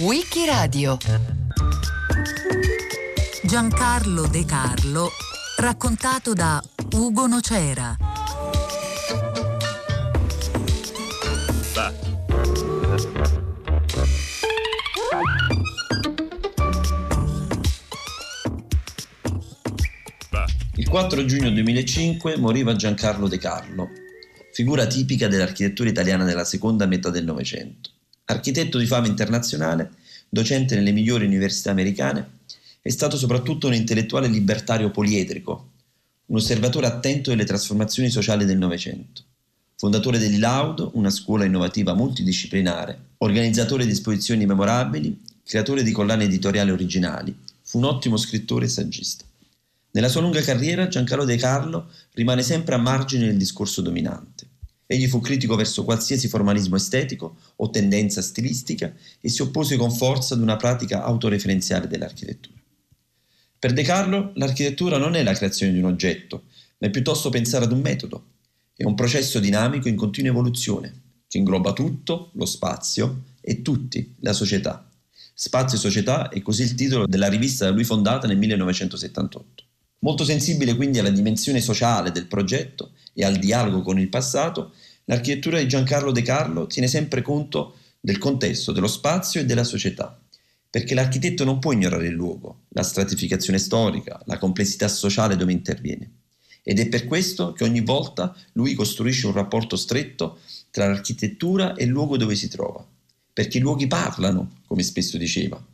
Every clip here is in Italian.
Wikiradio Giancarlo De Carlo raccontato da Ugo Nocera. Il 4 giugno 2005 moriva Giancarlo De Carlo, figura tipica dell'architettura italiana della seconda metà del Novecento. Architetto di fama internazionale, docente nelle migliori università americane, è stato soprattutto un intellettuale libertario poliedrico, un osservatore attento delle trasformazioni sociali del Novecento. Fondatore dell'Ilaudo, una scuola innovativa multidisciplinare, organizzatore di esposizioni memorabili, creatore di collane editoriali originali, fu un ottimo scrittore e saggista. Nella sua lunga carriera Giancarlo De Carlo rimane sempre a margine del discorso dominante. Egli fu critico verso qualsiasi formalismo estetico o tendenza stilistica e si oppose con forza ad una pratica autoreferenziale dell'architettura. Per De Carlo l'architettura non è la creazione di un oggetto, ma è piuttosto pensare ad un metodo. È un processo dinamico in continua evoluzione, che ingloba tutto, lo spazio, e tutti, la società. Spazio e società è così il titolo della rivista da lui fondata nel 1978. Molto sensibile quindi alla dimensione sociale del progetto e al dialogo con il passato, l'architettura di Giancarlo De Carlo tiene sempre conto del contesto, dello spazio e della società, perché l'architetto non può ignorare il luogo, la stratificazione storica, la complessità sociale dove interviene. Ed è per questo che ogni volta lui costruisce un rapporto stretto tra l'architettura e il luogo dove si trova, perché i luoghi parlano, come spesso diceva.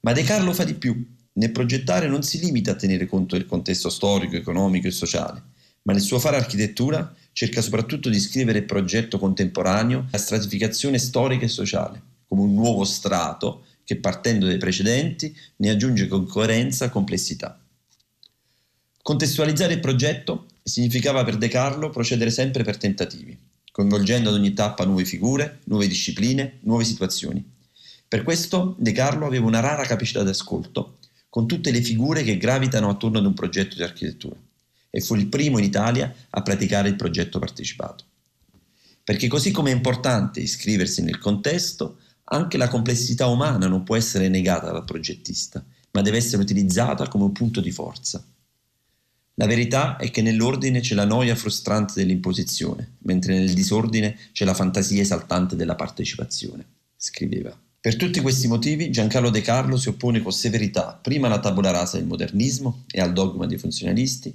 Ma De Carlo fa di più, nel progettare non si limita a tenere conto del contesto storico, economico e sociale, ma nel suo fare architettura cerca soprattutto di scrivere il progetto contemporaneo la stratificazione storica e sociale, come un nuovo strato che partendo dai precedenti ne aggiunge con coerenza complessità. Contestualizzare il progetto significava per De Carlo procedere sempre per tentativi, coinvolgendo ad ogni tappa nuove figure, nuove discipline, nuove situazioni. Per questo De Carlo aveva una rara capacità d'ascolto con tutte le figure che gravitano attorno ad un progetto di architettura e fu il primo in Italia a praticare il progetto partecipato. Perché così come è importante iscriversi nel contesto, anche la complessità umana non può essere negata dal progettista, ma deve essere utilizzata come un punto di forza. La verità è che nell'ordine c'è la noia frustrante dell'imposizione, mentre nel disordine c'è la fantasia esaltante della partecipazione, scriveva. Per tutti questi motivi Giancarlo De Carlo si oppone con severità prima alla tabula rasa del modernismo e al dogma dei funzionalisti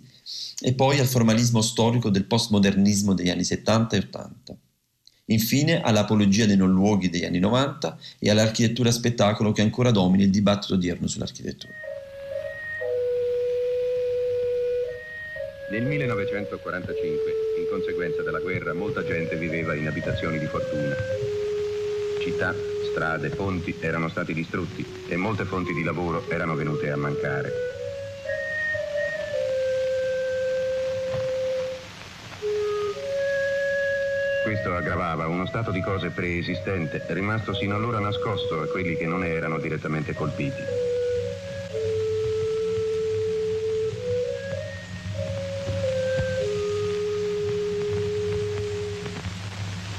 e poi al formalismo storico del postmodernismo degli anni 70 e 80. Infine all'apologia dei non luoghi degli anni 90 e all'architettura spettacolo che ancora domina il dibattito odierno sull'architettura. Nel 1945, in conseguenza della guerra, molta gente viveva in abitazioni di fortuna. Città strade, ponti erano stati distrutti e molte fonti di lavoro erano venute a mancare. Questo aggravava uno stato di cose preesistente, rimasto sino allora nascosto a quelli che non erano direttamente colpiti.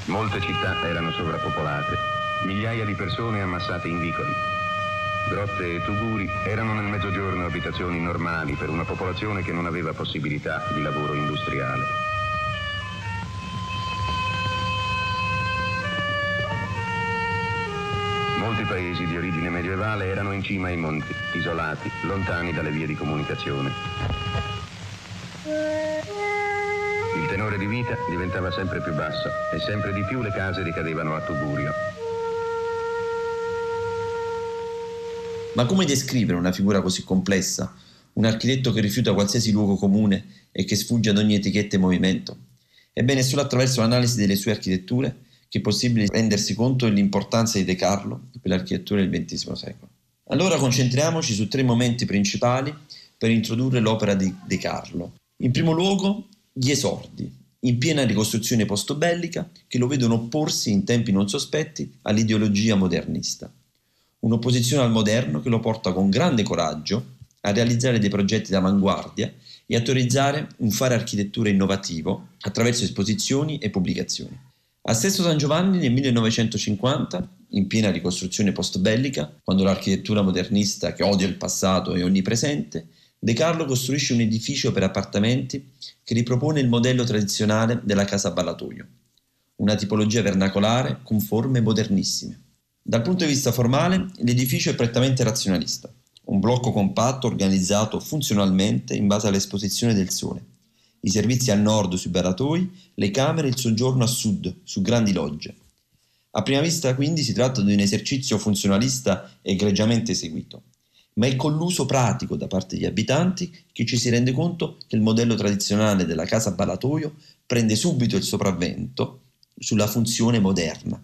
Molte città erano sovrappopolate migliaia di persone ammassate in vicoli. Grotte e tuguri erano nel mezzogiorno abitazioni normali per una popolazione che non aveva possibilità di lavoro industriale. Molti paesi di origine medievale erano in cima ai monti, isolati, lontani dalle vie di comunicazione. Il tenore di vita diventava sempre più basso e sempre di più le case ricadevano a tugurio. Ma come descrivere una figura così complessa? Un architetto che rifiuta qualsiasi luogo comune e che sfugge ad ogni etichetta e movimento? Ebbene, solo attraverso l'analisi delle sue architetture che è possibile rendersi conto dell'importanza di De Carlo per l'architettura del XX secolo. Allora concentriamoci su tre momenti principali per introdurre l'opera di De Carlo. In primo luogo, gli esordi, in piena ricostruzione post-bellica, che lo vedono opporsi in tempi non sospetti all'ideologia modernista un'opposizione al moderno che lo porta con grande coraggio a realizzare dei progetti d'avanguardia e a teorizzare un fare architettura innovativo attraverso esposizioni e pubblicazioni. A Sesto San Giovanni nel 1950, in piena ricostruzione post-bellica, quando l'architettura modernista che odia il passato è onnipresente, De Carlo costruisce un edificio per appartamenti che ripropone il modello tradizionale della casa ballatoio, una tipologia vernacolare con forme modernissime. Dal punto di vista formale, l'edificio è prettamente razionalista, un blocco compatto organizzato funzionalmente in base all'esposizione del sole, i servizi a nord sui baratoi, le camere e il soggiorno a sud su grandi logge. A prima vista quindi si tratta di un esercizio funzionalista egregiamente eseguito ma è con l'uso pratico da parte degli abitanti che ci si rende conto che il modello tradizionale della casa ballatoio prende subito il sopravvento sulla funzione moderna.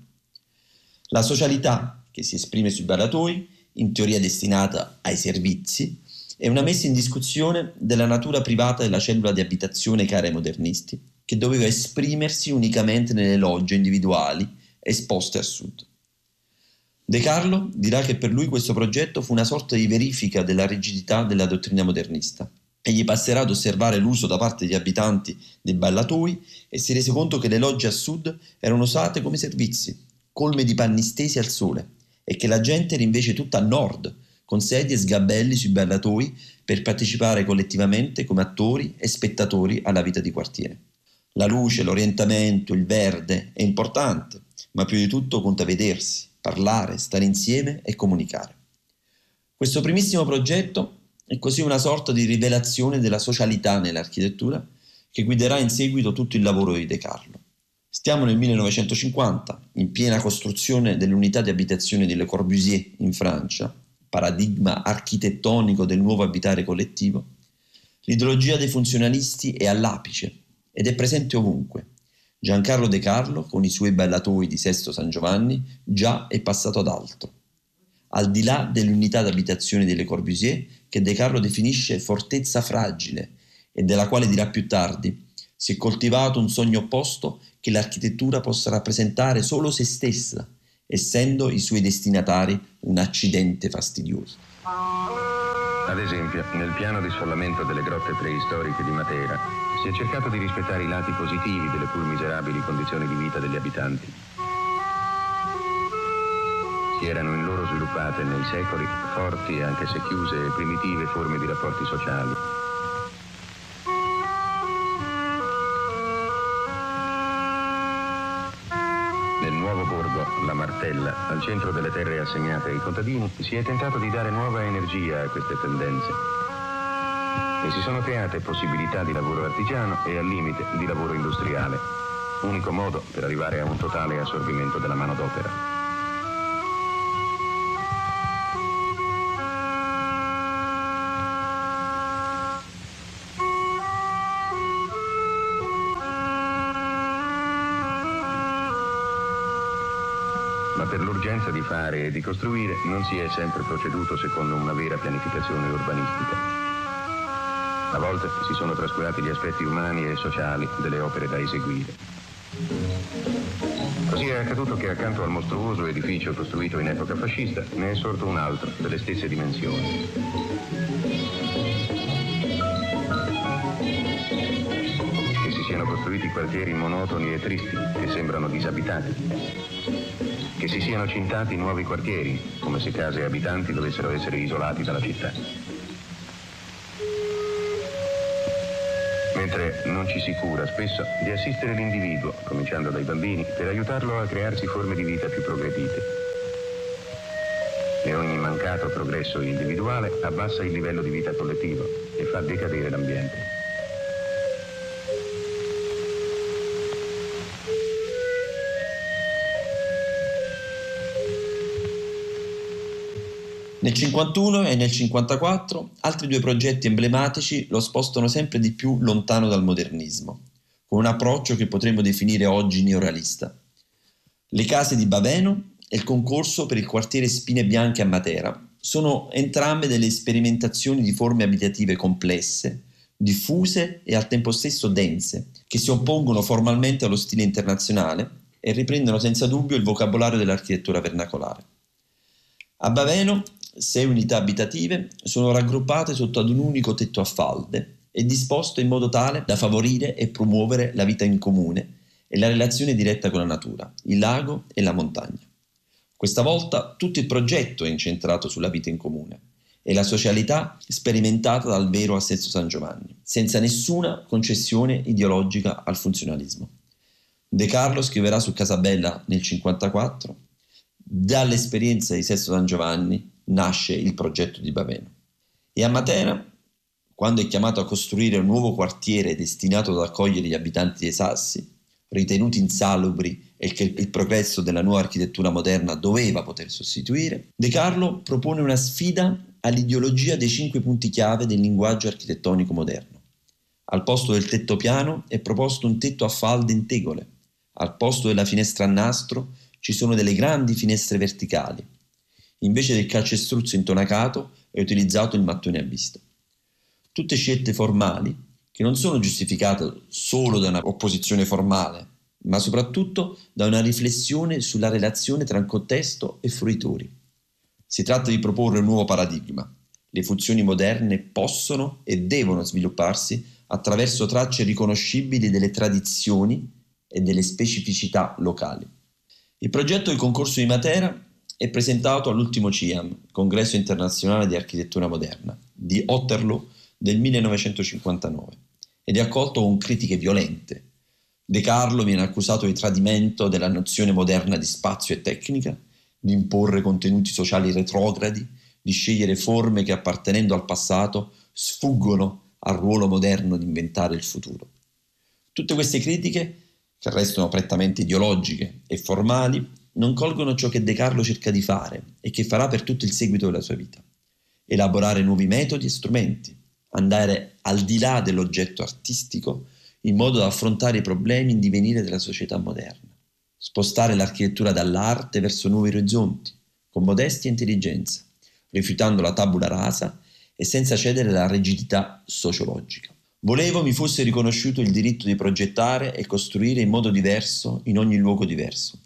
La socialità che si esprime sui ballatoi, in teoria destinata ai servizi, è una messa in discussione della natura privata della cellula di abitazione cara ai modernisti, che doveva esprimersi unicamente nelle logge individuali esposte a sud. De Carlo dirà che per lui questo progetto fu una sorta di verifica della rigidità della dottrina modernista. Egli passerà ad osservare l'uso da parte degli abitanti dei ballatoi e si rese conto che le logge a sud erano usate come servizi, colme di panni stesi al sole, e che la gente era invece tutta a nord, con sedie e sgabelli sui ballatoi per partecipare collettivamente come attori e spettatori alla vita di quartiere. La luce, l'orientamento, il verde è importante, ma più di tutto conta vedersi, parlare, stare insieme e comunicare. Questo primissimo progetto è così una sorta di rivelazione della socialità nell'architettura che guiderà in seguito tutto il lavoro di De Carlo. Stiamo nel 1950, in piena costruzione dell'unità di abitazione di Le Corbusier in Francia, paradigma architettonico del nuovo abitare collettivo. L'ideologia dei funzionalisti è all'apice ed è presente ovunque, Giancarlo De Carlo, con i suoi ballatoi di Sesto San Giovanni, già è passato ad altro. Al di là dell'unità d'abitazione delle Corbusier, che De Carlo definisce fortezza fragile e della quale dirà più tardi, si è coltivato un sogno opposto che l'architettura possa rappresentare solo se stessa, essendo i suoi destinatari un accidente fastidioso. Ad esempio, nel piano di sfollamento delle grotte preistoriche di Matera si è cercato di rispettare i lati positivi delle pur miserabili condizioni di vita degli abitanti. Si erano in loro sviluppate nei secoli forti, anche se chiuse e primitive forme di rapporti sociali, la Martella, al centro delle terre assegnate ai contadini, si è tentato di dare nuova energia a queste tendenze e si sono create possibilità di lavoro artigiano e al limite di lavoro industriale, unico modo per arrivare a un totale assorbimento della manodopera. Fare e di costruire non si è sempre proceduto secondo una vera pianificazione urbanistica. A volte si sono trascurati gli aspetti umani e sociali delle opere da eseguire. Così è accaduto che accanto al mostruoso edificio costruito in epoca fascista ne è sorto un altro delle stesse dimensioni. Che si siano costruiti quartieri monotoni e tristi che sembrano disabitati che si siano cintati nuovi quartieri, come se case e abitanti dovessero essere isolati dalla città. Mentre non ci si cura spesso di assistere l'individuo, cominciando dai bambini, per aiutarlo a crearsi forme di vita più progredite. E ogni mancato progresso individuale abbassa il livello di vita collettivo e fa decadere l'ambiente. Nel 51 e nel 54 altri due progetti emblematici lo spostano sempre di più lontano dal modernismo, con un approccio che potremmo definire oggi neorealista. Le case di Baveno e il concorso per il quartiere Spine Bianche a Matera sono entrambe delle sperimentazioni di forme abitative complesse, diffuse e al tempo stesso dense, che si oppongono formalmente allo stile internazionale e riprendono senza dubbio il vocabolario dell'architettura vernacolare. A Baveno sei unità abitative sono raggruppate sotto ad un unico tetto a falde e disposte in modo tale da favorire e promuovere la vita in comune e la relazione diretta con la natura, il lago e la montagna. Questa volta tutto il progetto è incentrato sulla vita in comune e la socialità sperimentata dal vero Assesso San Giovanni, senza nessuna concessione ideologica al funzionalismo. De Carlo scriverà su Casabella nel 1954 dall'esperienza di Sesto San Giovanni nasce il progetto di Baveno. E a Matera, quando è chiamato a costruire un nuovo quartiere destinato ad accogliere gli abitanti dei Sassi, ritenuti insalubri e che il progresso della nuova architettura moderna doveva poter sostituire, De Carlo propone una sfida all'ideologia dei cinque punti chiave del linguaggio architettonico moderno. Al posto del tetto piano è proposto un tetto a falde in tegole, al posto della finestra a nastro ci sono delle grandi finestre verticali. Invece del calcestruzzo intonacato è utilizzato il mattone a vista. Tutte scelte formali che non sono giustificate solo da una opposizione formale, ma soprattutto da una riflessione sulla relazione tra contesto e fruitori. Si tratta di proporre un nuovo paradigma. Le funzioni moderne possono e devono svilupparsi attraverso tracce riconoscibili delle tradizioni e delle specificità locali. Il progetto del concorso di Matera è presentato all'ultimo CIAM, Congresso internazionale di architettura moderna, di Otterlo del 1959, ed è accolto con critiche violente. De Carlo viene accusato di tradimento della nozione moderna di spazio e tecnica, di imporre contenuti sociali retrogradi, di scegliere forme che appartenendo al passato sfuggono al ruolo moderno di inventare il futuro. Tutte queste critiche che restano prettamente ideologiche e formali, non colgono ciò che De Carlo cerca di fare e che farà per tutto il seguito della sua vita. Elaborare nuovi metodi e strumenti, andare al di là dell'oggetto artistico in modo da affrontare i problemi in divenire della società moderna. Spostare l'architettura dall'arte verso nuovi orizzonti, con modestia e intelligenza, rifiutando la tabula rasa e senza cedere alla rigidità sociologica. Volevo mi fosse riconosciuto il diritto di progettare e costruire in modo diverso in ogni luogo diverso.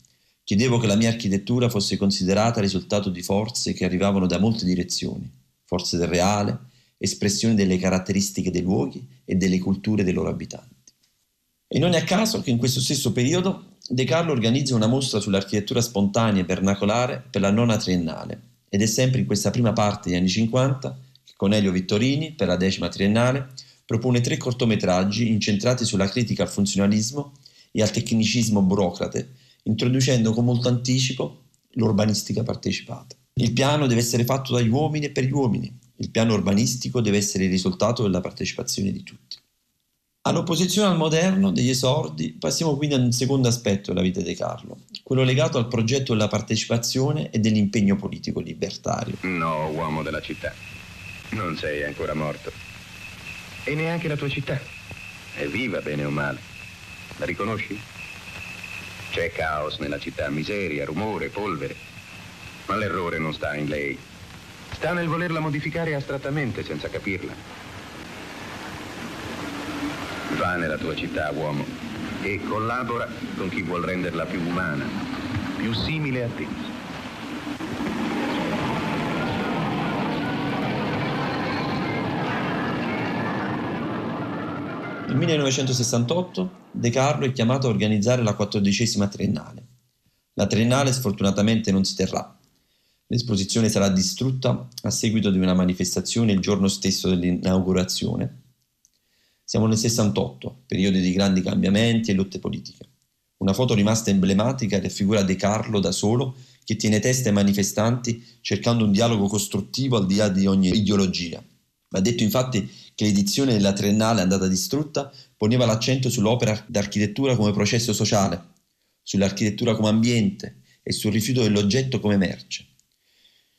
Chiedevo che la mia architettura fosse considerata risultato di forze che arrivavano da molte direzioni, forze del reale, espressione delle caratteristiche dei luoghi e delle culture dei loro abitanti. E non è a caso che in questo stesso periodo De Carlo organizza una mostra sull'architettura spontanea e vernacolare per la nona triennale ed è sempre in questa prima parte degli anni 50 che con Elio Vittorini per la decima triennale propone tre cortometraggi incentrati sulla critica al funzionalismo e al tecnicismo burocrate, introducendo con molto anticipo l'urbanistica partecipata. Il piano deve essere fatto dagli uomini e per gli uomini. Il piano urbanistico deve essere il risultato della partecipazione di tutti. All'opposizione al moderno degli esordi, passiamo quindi a un secondo aspetto della vita di Carlo, quello legato al progetto della partecipazione e dell'impegno politico libertario. No, uomo della città, non sei ancora morto. E neanche la tua città. È viva, bene o male. La riconosci? C'è caos nella città, miseria, rumore, polvere. Ma l'errore non sta in lei. Sta nel volerla modificare astrattamente, senza capirla. Va nella tua città, uomo, e collabora con chi vuol renderla più umana, più simile a te. Nel 1968 De Carlo è chiamato a organizzare la quattordicesima triennale. La triennale sfortunatamente non si terrà. L'esposizione sarà distrutta a seguito di una manifestazione il giorno stesso dell'inaugurazione. Siamo nel 68, periodo di grandi cambiamenti e lotte politiche. Una foto rimasta emblematica raffigura De Carlo da solo che tiene testa ai manifestanti cercando un dialogo costruttivo al di là di ogni ideologia. Va detto infatti che l'edizione della triennale andata distrutta poneva l'accento sull'opera d'architettura come processo sociale, sull'architettura come ambiente e sul rifiuto dell'oggetto come merce.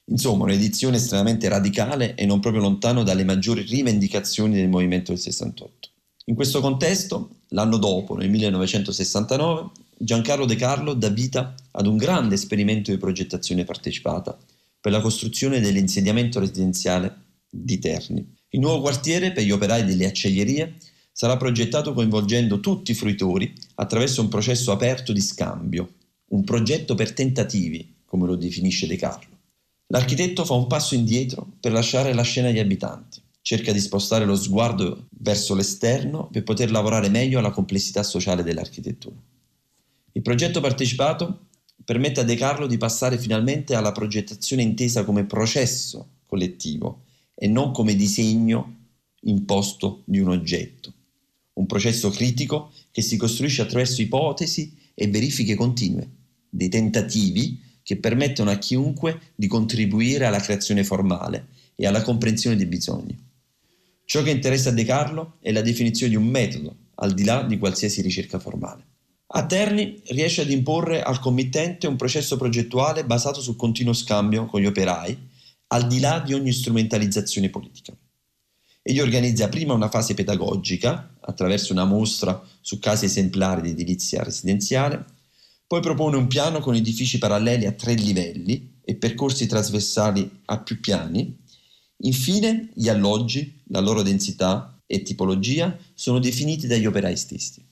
Insomma, un'edizione estremamente radicale e non proprio lontano dalle maggiori rivendicazioni del movimento del 68. In questo contesto, l'anno dopo, nel 1969, Giancarlo De Carlo dà vita ad un grande esperimento di progettazione partecipata per la costruzione dell'insediamento residenziale di Terni. Il nuovo quartiere per gli operai delle acciaierie sarà progettato coinvolgendo tutti i fruitori attraverso un processo aperto di scambio, un progetto per tentativi, come lo definisce De Carlo. L'architetto fa un passo indietro per lasciare la scena agli abitanti, cerca di spostare lo sguardo verso l'esterno per poter lavorare meglio alla complessità sociale dell'architettura. Il progetto partecipato permette a De Carlo di passare finalmente alla progettazione intesa come processo collettivo e non come disegno imposto di un oggetto. Un processo critico che si costruisce attraverso ipotesi e verifiche continue, dei tentativi che permettono a chiunque di contribuire alla creazione formale e alla comprensione dei bisogni. Ciò che interessa a De Carlo è la definizione di un metodo, al di là di qualsiasi ricerca formale. A Terni riesce ad imporre al committente un processo progettuale basato sul continuo scambio con gli operai, al di là di ogni strumentalizzazione politica. Egli organizza prima una fase pedagogica, attraverso una mostra su casi esemplari di edilizia residenziale, poi propone un piano con edifici paralleli a tre livelli e percorsi trasversali a più piani. Infine, gli alloggi, la loro densità e tipologia sono definiti dagli operai stessi.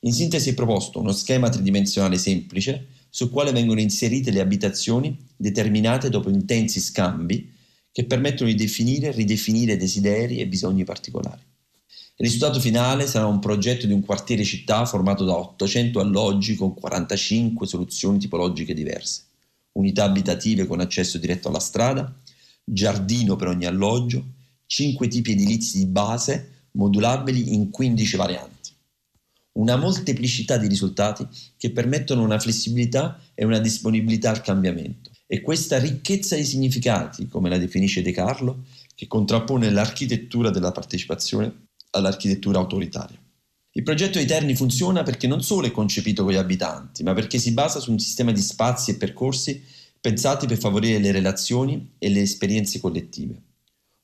In sintesi è proposto uno schema tridimensionale semplice sul quale vengono inserite le abitazioni determinate dopo intensi scambi che permettono di definire e ridefinire desideri e bisogni particolari. Il risultato finale sarà un progetto di un quartiere città formato da 800 alloggi con 45 soluzioni tipologiche diverse, unità abitative con accesso diretto alla strada, giardino per ogni alloggio, 5 tipi edilizi di base modulabili in 15 varianti una molteplicità di risultati che permettono una flessibilità e una disponibilità al cambiamento. E questa ricchezza di significati, come la definisce De Carlo, che contrappone l'architettura della partecipazione all'architettura autoritaria. Il progetto di Terni funziona perché non solo è concepito con gli abitanti, ma perché si basa su un sistema di spazi e percorsi pensati per favorire le relazioni e le esperienze collettive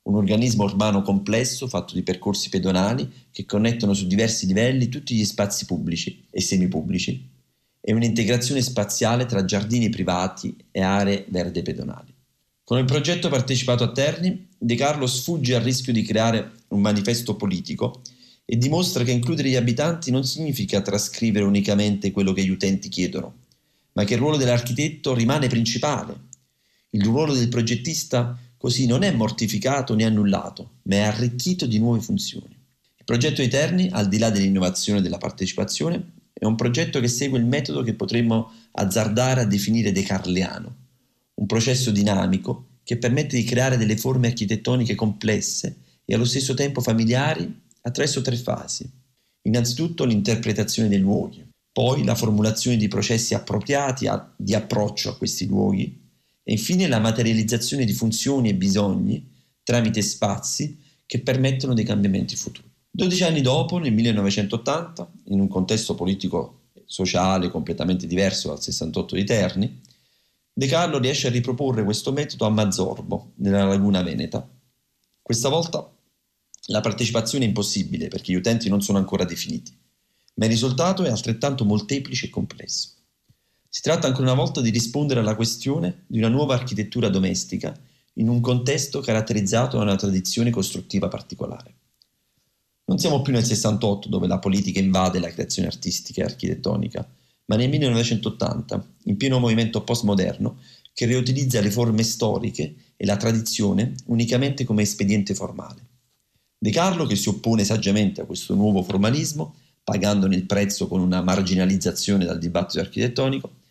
un organismo urbano complesso fatto di percorsi pedonali che connettono su diversi livelli tutti gli spazi pubblici e semipubblici e un'integrazione spaziale tra giardini privati e aree verde pedonali. Con il progetto partecipato a Terni, De Carlo sfugge al rischio di creare un manifesto politico e dimostra che includere gli abitanti non significa trascrivere unicamente quello che gli utenti chiedono, ma che il ruolo dell'architetto rimane principale. Il ruolo del progettista Così non è mortificato né annullato, ma è arricchito di nuove funzioni. Il progetto Eterni, al di là dell'innovazione e della partecipazione, è un progetto che segue il metodo che potremmo azzardare a definire decarliano, un processo dinamico che permette di creare delle forme architettoniche complesse e allo stesso tempo familiari attraverso tre fasi. Innanzitutto l'interpretazione dei luoghi, poi la formulazione di processi appropriati a, di approccio a questi luoghi e infine la materializzazione di funzioni e bisogni tramite spazi che permettono dei cambiamenti futuri. Dodici anni dopo, nel 1980, in un contesto politico sociale completamente diverso dal 68 di Terni, De Carlo riesce a riproporre questo metodo a Mazzorbo, nella laguna veneta. Questa volta la partecipazione è impossibile perché gli utenti non sono ancora definiti, ma il risultato è altrettanto molteplice e complesso. Si tratta ancora una volta di rispondere alla questione di una nuova architettura domestica in un contesto caratterizzato da una tradizione costruttiva particolare. Non siamo più nel 68 dove la politica invade la creazione artistica e architettonica, ma nel 1980, in pieno movimento postmoderno che riutilizza le forme storiche e la tradizione unicamente come espediente formale. De Carlo, che si oppone saggiamente a questo nuovo formalismo, pagandone il prezzo con una marginalizzazione dal dibattito architettonico,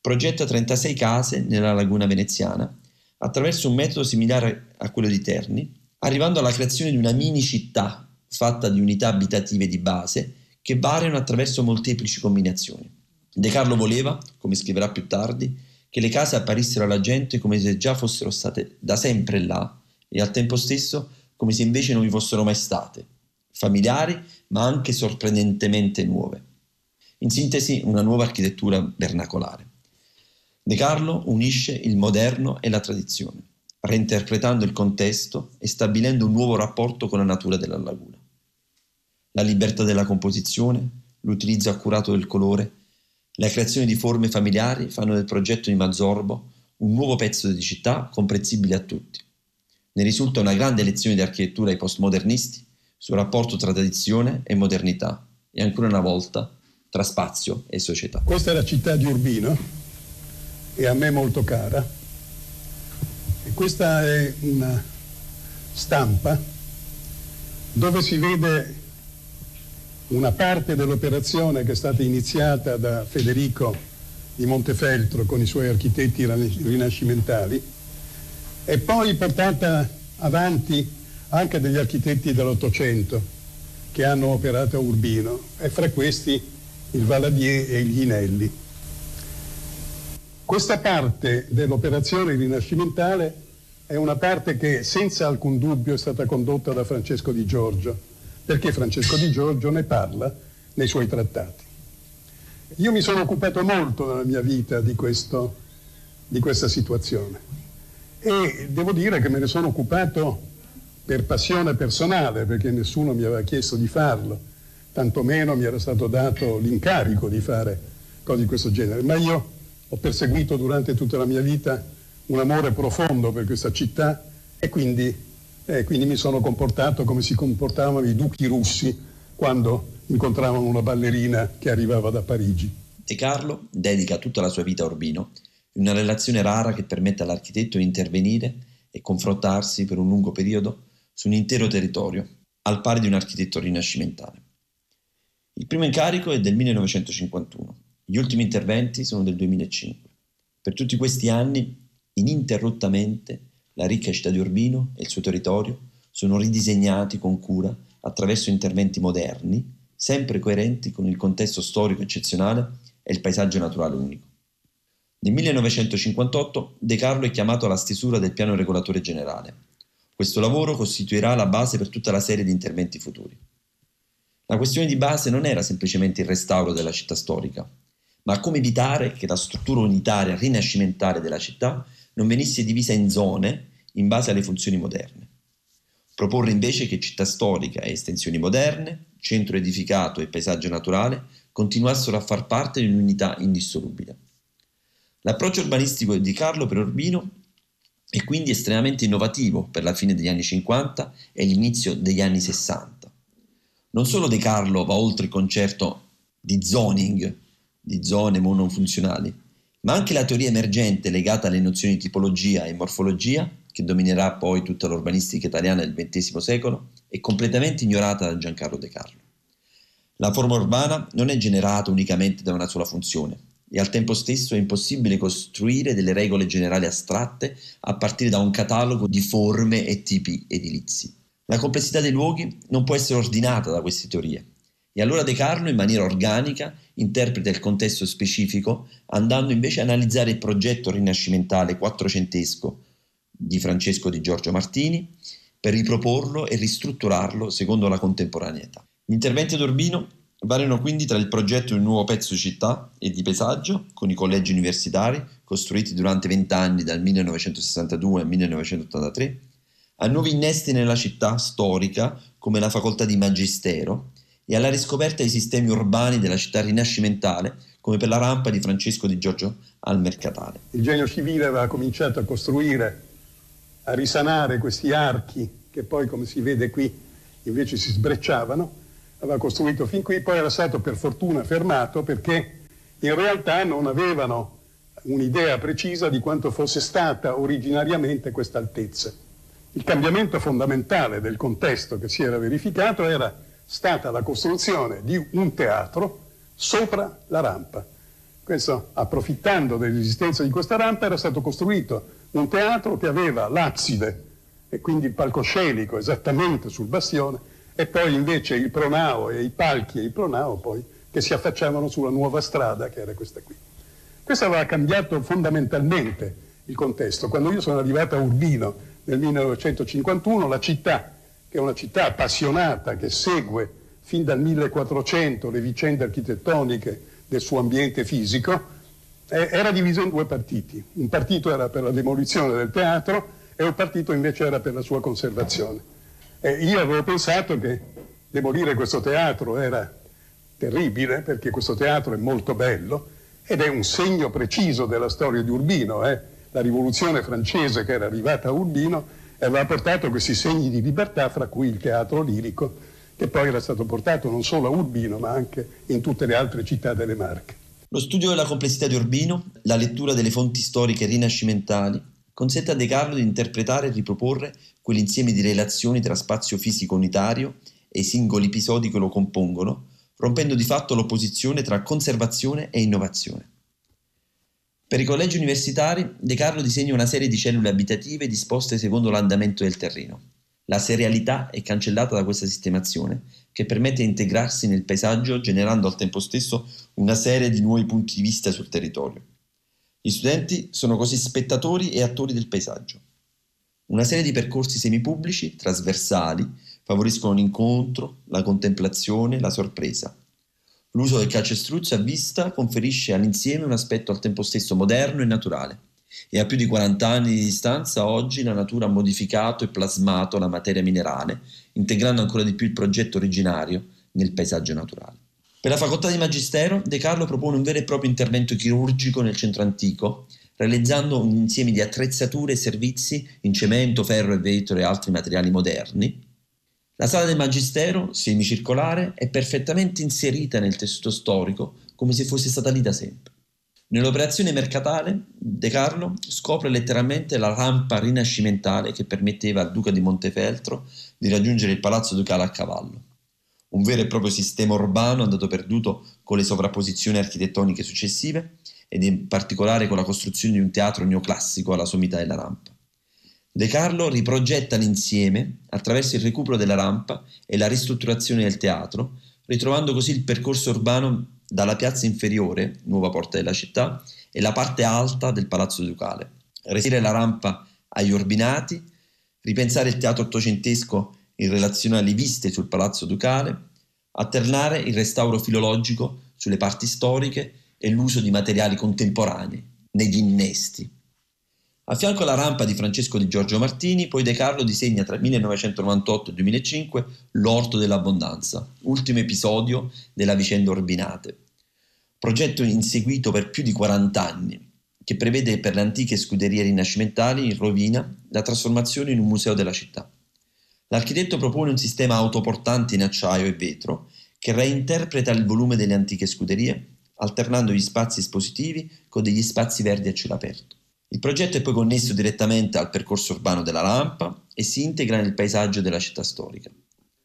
progetta 36 case nella laguna veneziana attraverso un metodo similare a quello di Terni, arrivando alla creazione di una mini città fatta di unità abitative di base che variano attraverso molteplici combinazioni. De Carlo voleva, come scriverà più tardi, che le case apparissero alla gente come se già fossero state da sempre là e al tempo stesso come se invece non vi fossero mai state, familiari ma anche sorprendentemente nuove. In sintesi, una nuova architettura vernacolare. De Carlo unisce il moderno e la tradizione, reinterpretando il contesto e stabilendo un nuovo rapporto con la natura della laguna. La libertà della composizione, l'utilizzo accurato del colore, la creazione di forme familiari fanno del progetto di Mazzorbo un nuovo pezzo di città comprensibile a tutti. Ne risulta una grande lezione di architettura ai postmodernisti sul rapporto tra tradizione e modernità e ancora una volta tra spazio e società. Questa è la città di Urbino, e a me molto cara. E questa è una stampa dove si vede una parte dell'operazione che è stata iniziata da Federico di Montefeltro con i suoi architetti rinascimentali e poi portata avanti anche dagli architetti dell'Ottocento che hanno operato a Urbino e fra questi il Valadier e il Ghinelli. Questa parte dell'operazione rinascimentale è una parte che senza alcun dubbio è stata condotta da Francesco di Giorgio, perché Francesco di Giorgio ne parla nei suoi trattati. Io mi sono occupato molto nella mia vita di, questo, di questa situazione e devo dire che me ne sono occupato per passione personale, perché nessuno mi aveva chiesto di farlo, tantomeno mi era stato dato l'incarico di fare cose di questo genere, ma io ho perseguito durante tutta la mia vita un amore profondo per questa città e quindi, eh, quindi mi sono comportato come si comportavano i duchi russi quando incontravano una ballerina che arrivava da Parigi. De Carlo dedica tutta la sua vita a Urbino, in una relazione rara che permette all'architetto di intervenire e confrontarsi per un lungo periodo su un intero territorio, al pari di un architetto rinascimentale. Il primo incarico è del 1951, gli ultimi interventi sono del 2005. Per tutti questi anni, ininterrottamente, la ricca città di Urbino e il suo territorio sono ridisegnati con cura attraverso interventi moderni sempre coerenti con il contesto storico eccezionale e il paesaggio naturale unico. Nel 1958 De Carlo è chiamato alla stesura del piano regolatore generale. Questo lavoro costituirà la base per tutta la serie di interventi futuri. La questione di base non era semplicemente il restauro della città storica, ma come evitare che la struttura unitaria rinascimentale della città non venisse divisa in zone in base alle funzioni moderne. Proporre invece che città storica e estensioni moderne centro edificato e paesaggio naturale, continuassero a far parte di un'unità indissolubile. L'approccio urbanistico di Carlo per è quindi estremamente innovativo per la fine degli anni 50 e l'inizio degli anni 60. Non solo De Carlo va oltre il concetto di zoning, di zone monofunzionali, ma anche la teoria emergente legata alle nozioni di tipologia e morfologia, che dominerà poi tutta l'urbanistica italiana del XX secolo, è completamente ignorata da Giancarlo De Carlo. La forma urbana non è generata unicamente da una sola funzione e al tempo stesso è impossibile costruire delle regole generali astratte a partire da un catalogo di forme e tipi edilizi. La complessità dei luoghi non può essere ordinata da queste teorie e allora De Carlo in maniera organica interpreta il contesto specifico andando invece a analizzare il progetto rinascimentale quattrocentesco di Francesco di Giorgio Martini per riproporlo e ristrutturarlo secondo la contemporaneità. Gli interventi ad Urbino variano quindi tra il progetto di un nuovo pezzo di città e di paesaggio, con i collegi universitari, costruiti durante vent'anni dal 1962 al 1983, a nuovi innesti nella città storica, come la facoltà di Magistero, e alla riscoperta dei sistemi urbani della città rinascimentale, come per la rampa di Francesco di Giorgio al Mercatale. Il genio civile aveva cominciato a costruire a risanare questi archi che poi, come si vede qui, invece si sbrecciavano, aveva costruito fin qui, poi era stato per fortuna fermato perché in realtà non avevano un'idea precisa di quanto fosse stata originariamente questa altezza. Il cambiamento fondamentale del contesto che si era verificato era stata la costruzione di un teatro sopra la rampa. Questo, approfittando dell'esistenza di questa rampa, era stato costruito un teatro che aveva l'abside e quindi il palcoscenico esattamente sul bastione e poi invece il pronao e i palchi e il pronao poi che si affacciavano sulla nuova strada che era questa qui. Questo aveva cambiato fondamentalmente il contesto. Quando io sono arrivato a Urbino nel 1951, la città, che è una città appassionata, che segue fin dal 1400 le vicende architettoniche del suo ambiente fisico, eh, era diviso in due partiti. Un partito era per la demolizione del teatro e un partito invece era per la sua conservazione. E io avevo pensato che demolire questo teatro era terribile perché questo teatro è molto bello ed è un segno preciso della storia di Urbino. Eh? La rivoluzione francese che era arrivata a Urbino aveva portato questi segni di libertà, fra cui il teatro lirico, che poi era stato portato non solo a Urbino ma anche in tutte le altre città delle Marche. Lo studio della complessità di Urbino, la lettura delle fonti storiche rinascimentali, consente a De Carlo di interpretare e riproporre quell'insieme di relazioni tra spazio fisico unitario e i singoli episodi che lo compongono, rompendo di fatto l'opposizione tra conservazione e innovazione. Per i collegi universitari, De Carlo disegna una serie di cellule abitative disposte secondo l'andamento del terreno. La serialità è cancellata da questa sistemazione, che permette di integrarsi nel paesaggio generando al tempo stesso una serie di nuovi punti di vista sul territorio. Gli studenti sono così spettatori e attori del paesaggio. Una serie di percorsi semipubblici, trasversali, favoriscono l'incontro, la contemplazione, la sorpresa. L'uso del calcestruzzo a vista conferisce all'insieme un aspetto al tempo stesso moderno e naturale. E a più di 40 anni di distanza, oggi la natura ha modificato e plasmato la materia minerale, integrando ancora di più il progetto originario nel paesaggio naturale. Per la facoltà di Magistero, De Carlo propone un vero e proprio intervento chirurgico nel centro antico, realizzando un insieme di attrezzature e servizi in cemento, ferro e vetro e altri materiali moderni, la sala del Magistero, semicircolare, è perfettamente inserita nel tessuto storico come se fosse stata lì da sempre. Nell'operazione mercatale, De Carlo scopre letteralmente la rampa rinascimentale che permetteva al duca di Montefeltro di raggiungere il palazzo ducale a cavallo. Un vero e proprio sistema urbano andato perduto con le sovrapposizioni architettoniche successive ed in particolare con la costruzione di un teatro neoclassico alla sommità della rampa. De Carlo riprogetta l'insieme attraverso il recupero della rampa e la ristrutturazione del teatro, ritrovando così il percorso urbano dalla piazza inferiore, nuova porta della città, e la parte alta del palazzo ducale. Resire la rampa agli orbinati, ripensare il teatro ottocentesco in relazione alle viste sul palazzo ducale, alternare il restauro filologico sulle parti storiche e l'uso di materiali contemporanei negli innesti. A fianco alla rampa di Francesco di Giorgio Martini, poi De Carlo disegna tra 1998 e 2005 L'Orto dell'Abbondanza, ultimo episodio della vicenda Orbinate. Progetto inseguito per più di 40 anni, che prevede per le antiche scuderie rinascimentali in rovina la trasformazione in un museo della città. L'architetto propone un sistema autoportante in acciaio e vetro che reinterpreta il volume delle antiche scuderie, alternando gli spazi espositivi con degli spazi verdi a cielo aperto. Il progetto è poi connesso direttamente al percorso urbano della rampa e si integra nel paesaggio della città storica.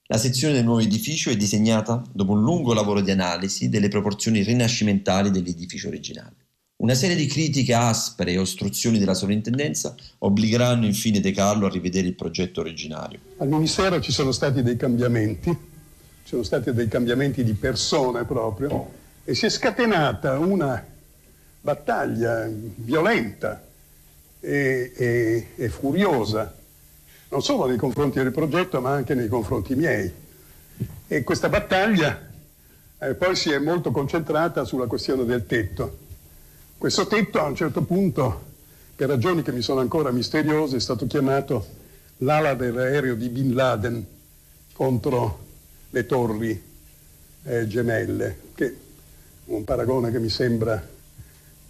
La sezione del nuovo edificio è disegnata dopo un lungo lavoro di analisi delle proporzioni rinascimentali dell'edificio originale. Una serie di critiche aspre e ostruzioni della sovrintendenza obbligheranno infine De Carlo a rivedere il progetto originario. Al Ministero ci sono stati dei cambiamenti, ci sono stati dei cambiamenti di persone proprio, e si è scatenata una battaglia violenta e, e, e furiosa, non solo nei confronti del progetto ma anche nei confronti miei. E questa battaglia eh, poi si è molto concentrata sulla questione del tetto. Questo tetto a un certo punto, per ragioni che mi sono ancora misteriose, è stato chiamato l'ala dell'aereo di Bin Laden contro le torri eh, gemelle, che è un paragone che mi sembra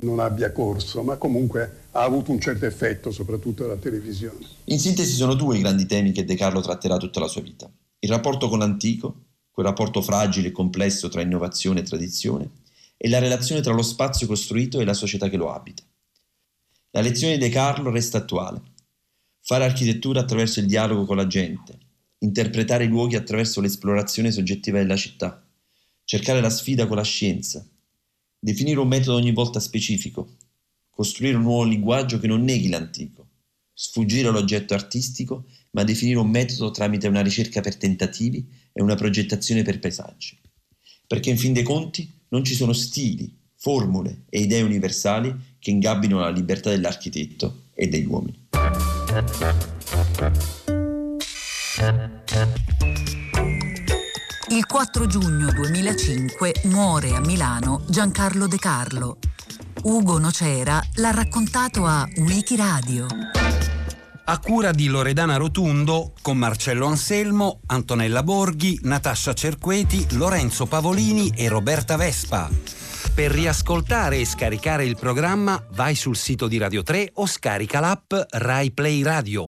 non abbia corso, ma comunque ha avuto un certo effetto, soprattutto alla televisione. In sintesi sono due i grandi temi che De Carlo tratterà tutta la sua vita. Il rapporto con l'antico, quel rapporto fragile e complesso tra innovazione e tradizione, e la relazione tra lo spazio costruito e la società che lo abita. La lezione di De Carlo resta attuale. Fare architettura attraverso il dialogo con la gente, interpretare i luoghi attraverso l'esplorazione soggettiva della città, cercare la sfida con la scienza, definire un metodo ogni volta specifico, costruire un nuovo linguaggio che non neghi l'antico, sfuggire all'oggetto artistico, ma definire un metodo tramite una ricerca per tentativi e una progettazione per paesaggi. Perché in fin dei conti non ci sono stili, formule e idee universali che ingabbino la libertà dell'architetto e degli uomini. Il 4 giugno 2005 muore a Milano Giancarlo De Carlo. Ugo Nocera l'ha raccontato a Wikiradio. A cura di Loredana Rotundo, con Marcello Anselmo, Antonella Borghi, Natascia Cerqueti, Lorenzo Pavolini e Roberta Vespa. Per riascoltare e scaricare il programma vai sul sito di Radio 3 o scarica l'app Rai Play Radio.